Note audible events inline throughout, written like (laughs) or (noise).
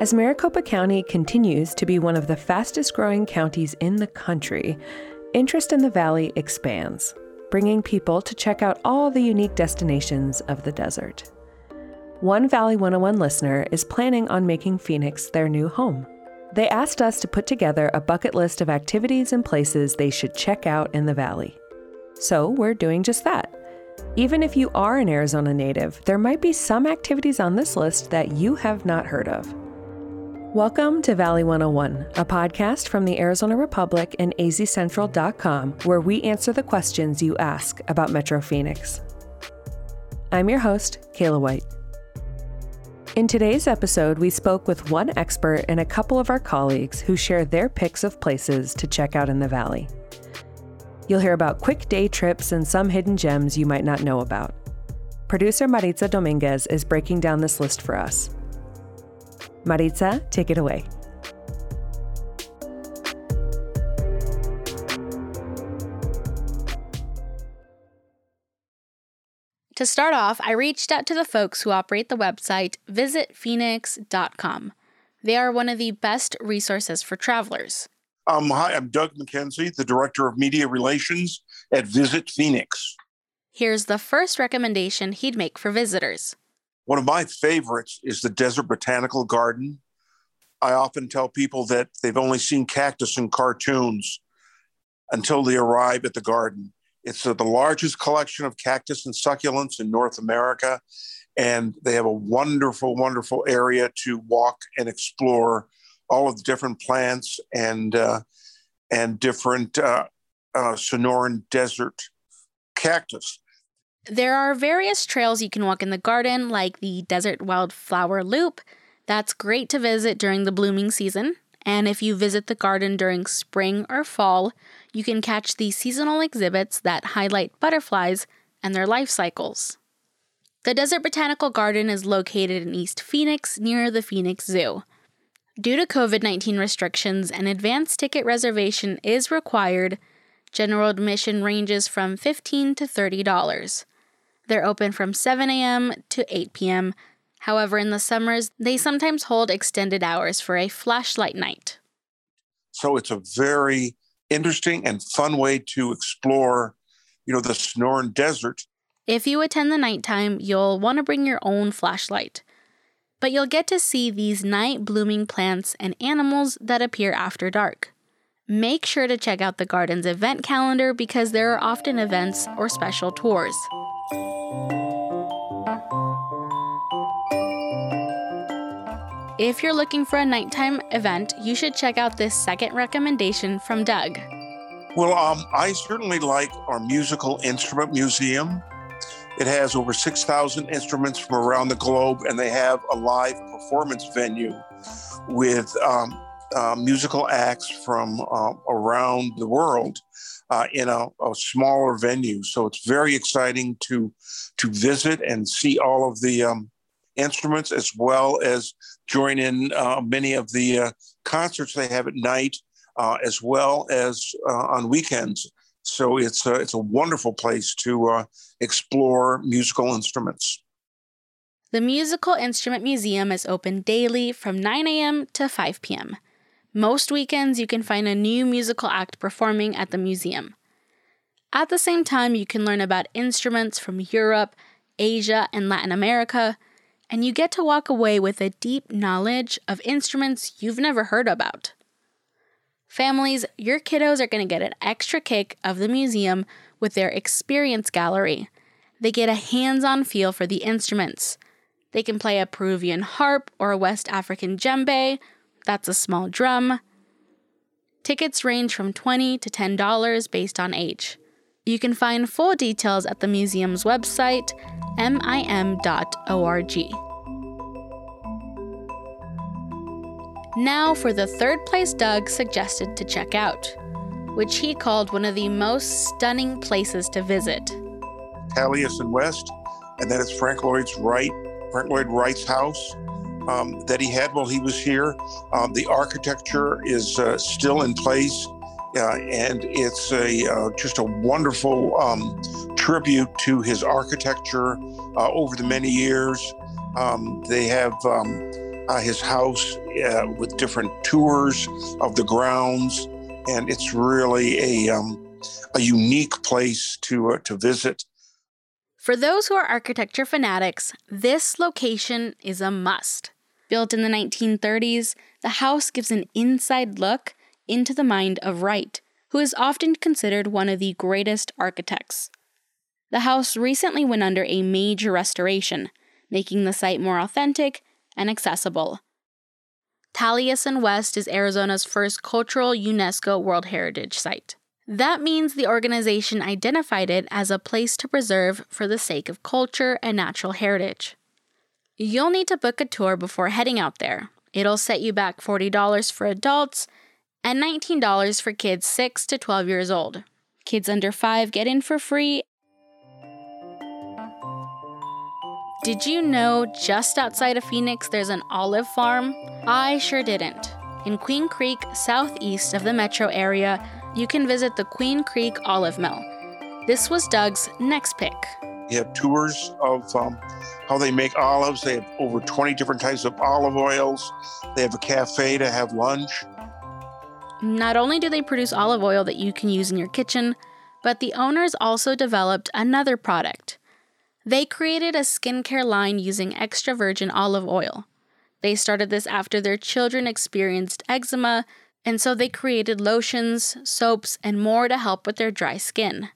As Maricopa County continues to be one of the fastest growing counties in the country, interest in the valley expands, bringing people to check out all the unique destinations of the desert. One Valley 101 listener is planning on making Phoenix their new home. They asked us to put together a bucket list of activities and places they should check out in the valley. So we're doing just that. Even if you are an Arizona native, there might be some activities on this list that you have not heard of. Welcome to Valley 101, a podcast from the Arizona Republic and azcentral.com where we answer the questions you ask about Metro Phoenix. I'm your host, Kayla White. In today's episode, we spoke with one expert and a couple of our colleagues who share their picks of places to check out in the valley. You'll hear about quick day trips and some hidden gems you might not know about. Producer Maritza Dominguez is breaking down this list for us. Maritza, take it away. To start off, I reached out to the folks who operate the website visitphoenix.com. They are one of the best resources for travelers. Um, hi, I'm Doug McKenzie, the Director of Media Relations at Visit Phoenix. Here's the first recommendation he'd make for visitors. One of my favorites is the Desert Botanical Garden. I often tell people that they've only seen cactus in cartoons until they arrive at the garden. It's the largest collection of cactus and succulents in North America, and they have a wonderful, wonderful area to walk and explore all of the different plants and uh, and different uh, uh Sonoran desert cactus. There are various trails you can walk in the garden, like the Desert Wildflower Loop. That's great to visit during the blooming season. And if you visit the garden during spring or fall, you can catch the seasonal exhibits that highlight butterflies and their life cycles. The Desert Botanical Garden is located in East Phoenix near the Phoenix Zoo. Due to COVID 19 restrictions, an advance ticket reservation is required. General admission ranges from 15 to $30. They're open from 7 a.m. to 8 p.m. However, in the summers, they sometimes hold extended hours for a flashlight night. So it's a very interesting and fun way to explore, you know, the Sonoran Desert. If you attend the nighttime, you'll want to bring your own flashlight. But you'll get to see these night blooming plants and animals that appear after dark. Make sure to check out the garden's event calendar because there are often events or special tours. If you're looking for a nighttime event, you should check out this second recommendation from Doug. Well, um, I certainly like our musical instrument museum. It has over 6,000 instruments from around the globe, and they have a live performance venue with um, uh, musical acts from uh, around the world uh, in a, a, smaller venue. So it's very exciting to to visit and see all of the um, instruments as well as join in uh, many of the uh, concerts they have at night, uh, as well as on weekends. So it's a, it's a wonderful place to explore musical instruments. The Musical Instrument Museum is open daily from 9 a.m. to 5 p.m. Most weekends, you can find a new musical act performing at the museum. At the same time, you can learn about instruments from Europe, Asia, and Latin America, and you get to walk away with a deep knowledge of instruments you've never heard about. Families, your kiddos are going to get an extra kick of the museum with their experience gallery. They get a hands on feel for the instruments. They can play a Peruvian harp or a West African djembe, that's a small drum. Tickets range from 20 to $10 based on age. You can find full details at the museum's website, mim.org. Now for the third place Doug suggested to check out, which he called one of the most stunning places to visit. Taliesin West, and that is Frank Lloyd's Wright, Frank Lloyd Wright's house um, that he had while he was here. Um, the architecture is uh, still in place. Uh, and it's a uh, just a wonderful um, tribute to his architecture uh, over the many years. Um, they have um, uh, his house uh, with different tours of the grounds, and it's really a um, a unique place to to visit. For those who are architecture fanatics, this location is a must. Built in the 1930s, the house gives an inside look into the mind of Wright, who is often considered one of the greatest architects. The house recently went under a major restoration, making the site more authentic and accessible. Taliesin West is Arizona's first cultural UNESCO World Heritage Site. That means the organization identified it as a place to preserve for the sake of culture and natural heritage. You'll need to book a tour before heading out there. It'll set you back $40 for adults and $19 for kids 6 to 12 years old. Kids under 5 get in for free. Did you know just outside of Phoenix there's an olive farm? I sure didn't. In Queen Creek, southeast of the metro area, you can visit the Queen Creek Olive Mill. This was Doug's next pick. You have tours of um, how they make olives. They have over 20 different types of olive oils. They have a cafe to have lunch. Not only do they produce olive oil that you can use in your kitchen, but the owners also developed another product. They created a skincare line using extra virgin olive oil. They started this after their children experienced eczema and so they created lotions, soaps, and more to help with their dry skin.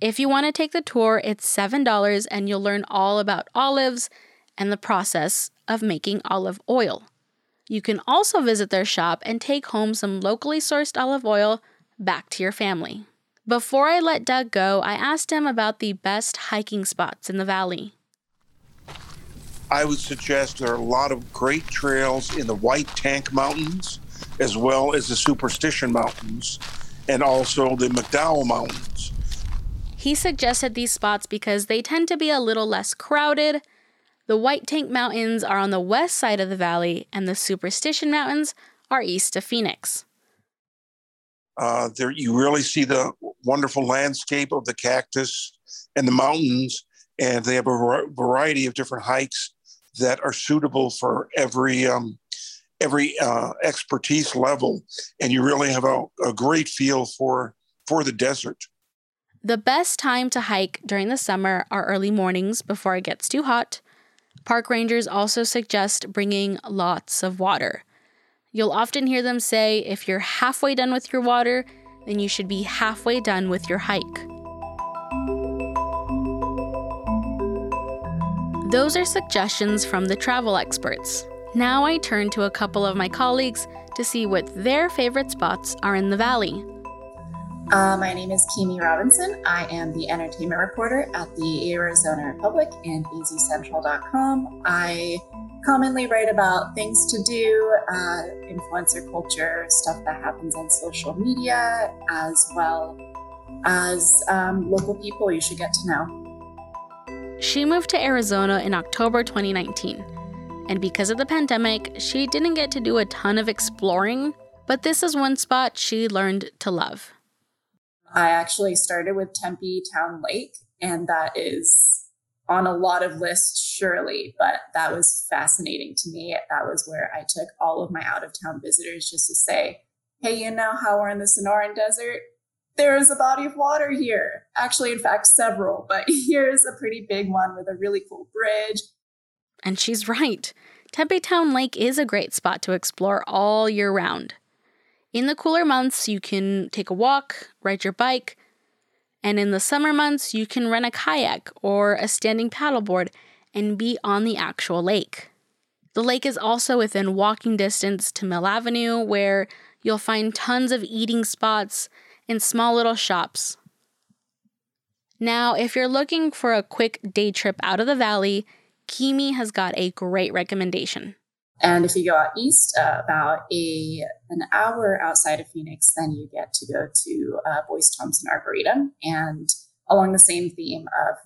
If you want to take the tour, it's $7 and you'll learn all about olives and the process of making olive oil. You can also visit their shop and take home some locally sourced olive oil back to your family. Before I let Doug go, I asked him about the best hiking spots in the valley. I would suggest there are a lot of great trails in the White Tank Mountains as well as the Superstition Mountains and also the McDowell Mountains. He suggested these spots because they tend to be a little less crowded. The White Tank Mountains are on the west side of the valley, and the Superstition Mountains are east of Phoenix. Uh, there, you really see the wonderful landscape of the cactus and the mountains, and they have a variety of different hikes that are suitable for every um, every uh, expertise level, and you really have a, a great feel for for the desert. The best time to hike during the summer are early mornings before it gets too hot. Park rangers also suggest bringing lots of water. You'll often hear them say if you're halfway done with your water, then you should be halfway done with your hike. Those are suggestions from the travel experts. Now I turn to a couple of my colleagues to see what their favorite spots are in the valley. Uh, my name is Kimi Robinson. I am the entertainment reporter at the Arizona Republic and azcentral.com. I commonly write about things to do, uh, influencer culture, stuff that happens on social media, as well as um, local people you should get to know. She moved to Arizona in October 2019 and because of the pandemic, she didn't get to do a ton of exploring, but this is one spot she learned to love. I actually started with Tempe Town Lake, and that is on a lot of lists, surely, but that was fascinating to me. That was where I took all of my out of town visitors just to say, hey, you know how we're in the Sonoran Desert? There is a body of water here. Actually, in fact, several, but (laughs) here's a pretty big one with a really cool bridge and she's right. Tempe Town Lake is a great spot to explore all year round. In the cooler months, you can take a walk, ride your bike, and in the summer months, you can rent a kayak or a standing paddleboard and be on the actual lake. The lake is also within walking distance to Mill Avenue, where you'll find tons of eating spots and small little shops. Now, if you're looking for a quick day trip out of the valley, Kimi has got a great recommendation. And if you go out east, uh, about a an hour outside of Phoenix, then you get to go to uh, Boyce Thompson Arboretum, and along the same theme of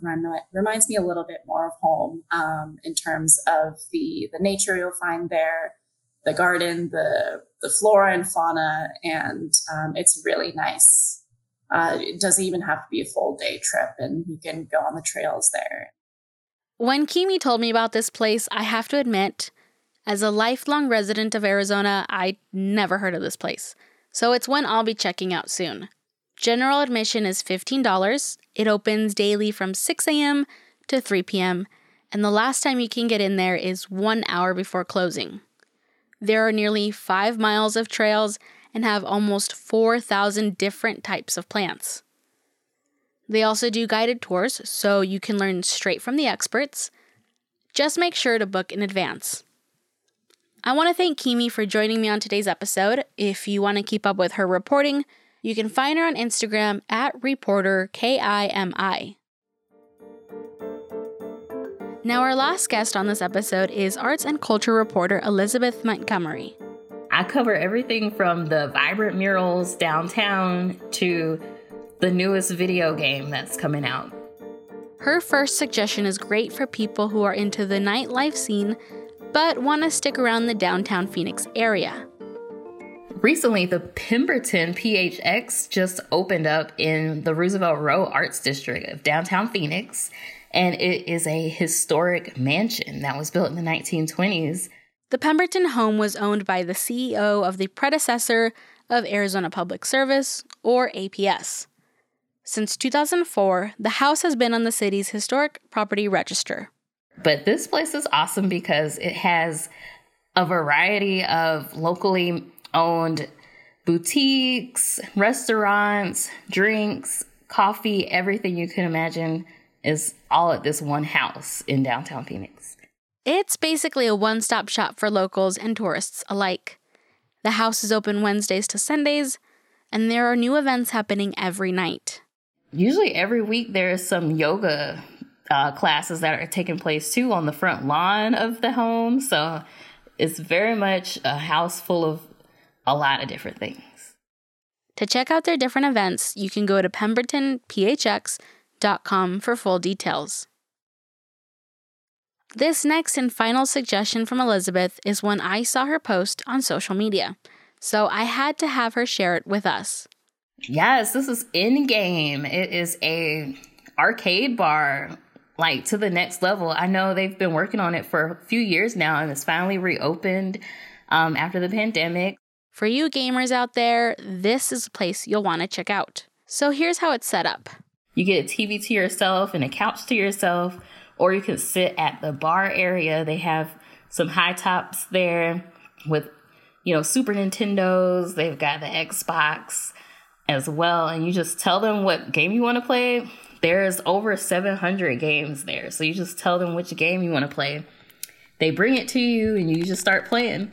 reminds me a little bit more of home um, in terms of the the nature you'll find there, the garden, the the flora and fauna, and um, it's really nice. Uh, it doesn't even have to be a full day trip, and you can go on the trails there. When Kimi told me about this place, I have to admit, As a lifelong resident of Arizona, I never heard of this place, so it's one I'll be checking out soon. General admission is $15. It opens daily from 6 a.m. to 3 p.m., and the last time you can get in there is one hour before closing. There are nearly five miles of trails and have almost 4,000 different types of plants. They also do guided tours, so you can learn straight from the experts. Just make sure to book in advance. I want to thank Kimi for joining me on today's episode. If you want to keep up with her reporting, you can find her on Instagram at reporter KIMI. Now, our last guest on this episode is arts and culture reporter Elizabeth Montgomery. I cover everything from the vibrant murals downtown to the newest video game that's coming out. Her first suggestion is great for people who are into the nightlife scene but want to stick around the downtown Phoenix area. Recently, the Pemberton PHX just opened up in the Roosevelt Row Arts District of downtown Phoenix, and it is a historic mansion that was built in the 1920s. The Pemberton home was owned by the CEO of the predecessor of Arizona Public Service, or APS. Since 2004, the house has been on the city's historic property register. But this place is awesome because it has a variety of locally owned boutiques, restaurants, drinks, coffee, everything you can imagine is all at this one house in downtown Phoenix. It's basically a one stop shop for locals and tourists alike. The house is open Wednesdays to Sundays, and there are new events happening every night. Usually, every week, there is some yoga uh, classes that are taking place too on the front lawn of the home. So it's very much a house full of a lot of different things. To check out their different events, you can go to pembertonphx.com for full details. This next and final suggestion from Elizabeth is one I saw her post on social media, so I had to have her share it with us. Yes, this is Endgame. It is a arcade bar like to the next level. I know they've been working on it for a few years now and it's finally reopened um, after the pandemic. For you gamers out there, this is a place you'll want to check out. So here's how it's set up you get a TV to yourself and a couch to yourself, or you can sit at the bar area. They have some high tops there with, you know, Super Nintendos. They've got the Xbox as well. And you just tell them what game you want to play there's over 700 games there. So you just tell them which game you want to play. They bring it to you and you just start playing.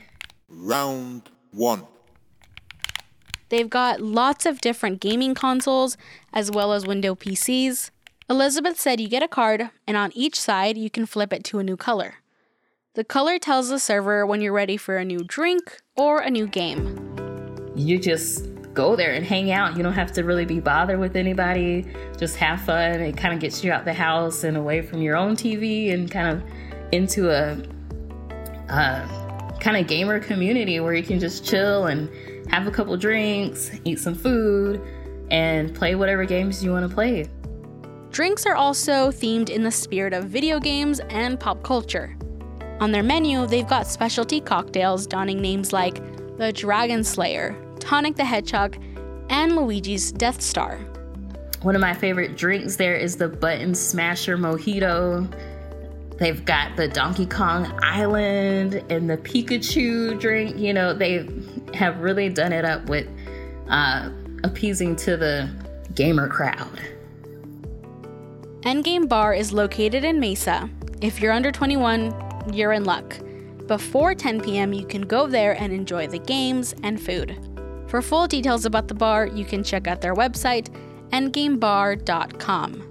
Round one. They've got lots of different gaming consoles as well as window PCs. Elizabeth said you get a card, and on each side, you can flip it to a new color. The color tells the server when you're ready for a new drink or a new game. You just go there and hang out. You don't have to really be bothered with anybody. Just have fun. It kind of gets you out the house and away from your own TV and kind of into a, kind of gamer community where you can just chill and have a couple drinks, eat some food, and play whatever games you want to play. Drinks are also themed in the spirit of video games and pop culture. On their menu, they've got specialty cocktails donning names like the Dragon Slayer, Tonic the Hedgehog, and Luigi's Death Star. One of my favorite drinks there is the Button Smasher Mojito. They've got the Donkey Kong Island and the Pikachu drink. You know, they have really done it up with uh, appeasing to the gamer crowd. Endgame Bar is located in Mesa. If you're under 21, you're in luck. Before 10 p.m., you can go there and enjoy the games and food. For full details about the bar, you can check out their website, endgamebar.com.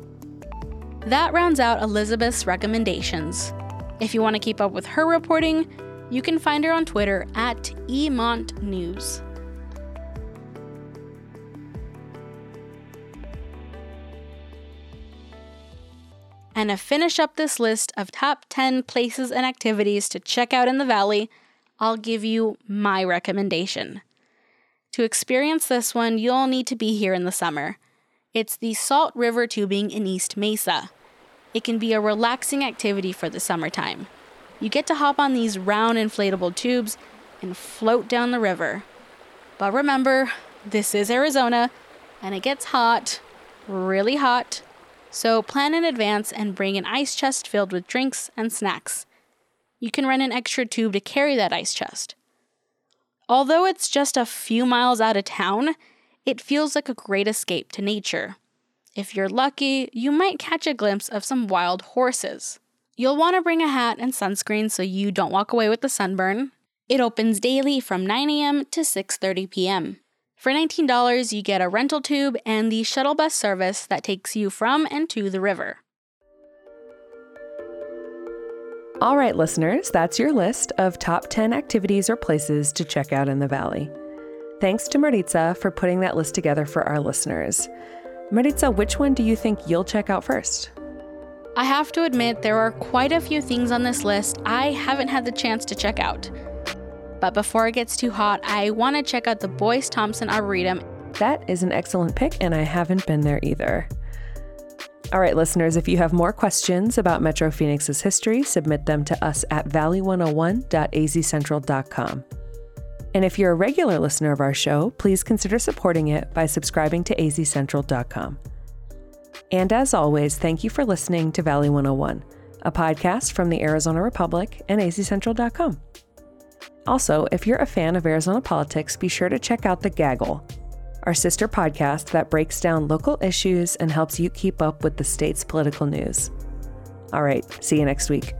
That rounds out Elizabeth's recommendations. If you want to keep up with her reporting, you can find her on Twitter at emontnews. And to finish up this list of top 10 places and activities to check out in the Valley, I'll give you my recommendation. To experience this one, you'll need to be here in the summer. It's the Salt River Tubing in East Mesa. It can be a relaxing activity for the summertime. You get to hop on these round inflatable tubes and float down the river. But remember, this is Arizona and it gets hot, really hot. So plan in advance and bring an ice chest filled with drinks and snacks. You can rent an extra tube to carry that ice chest. Although it's just a few miles out of town, it feels like a great escape to nature. If you're lucky, you might catch a glimpse of some wild horses. You'll want to bring a hat and sunscreen so you don't walk away with the sunburn. It opens daily from 9 a.m. to 6:30 p.m. For $19, you get a rental tube and the shuttle bus service that takes you from and to the river. All right, listeners, that's your list of top 10 activities or places to check out in the valley. Thanks to Maritza for putting that list together for our listeners. Maritza, which one do you think you'll check out first? I have to admit, there are quite a few things on this list I haven't had the chance to check out. But before it gets too hot, I want to check out the Boyce Thompson Arboretum. That is an excellent pick, and I haven't been there either. All right, listeners, if you have more questions about Metro Phoenix's history, submit them to us at valley101.azcentral.com. And if you're a regular listener of our show, please consider supporting it by subscribing to azcentral.com. And as always, thank you for listening to Valley 101, a podcast from the Arizona Republic and azcentral.com. Also, if you're a fan of Arizona politics, be sure to check out The Gaggle, our sister podcast that breaks down local issues and helps you keep up with the state's political news. All right, see you next week.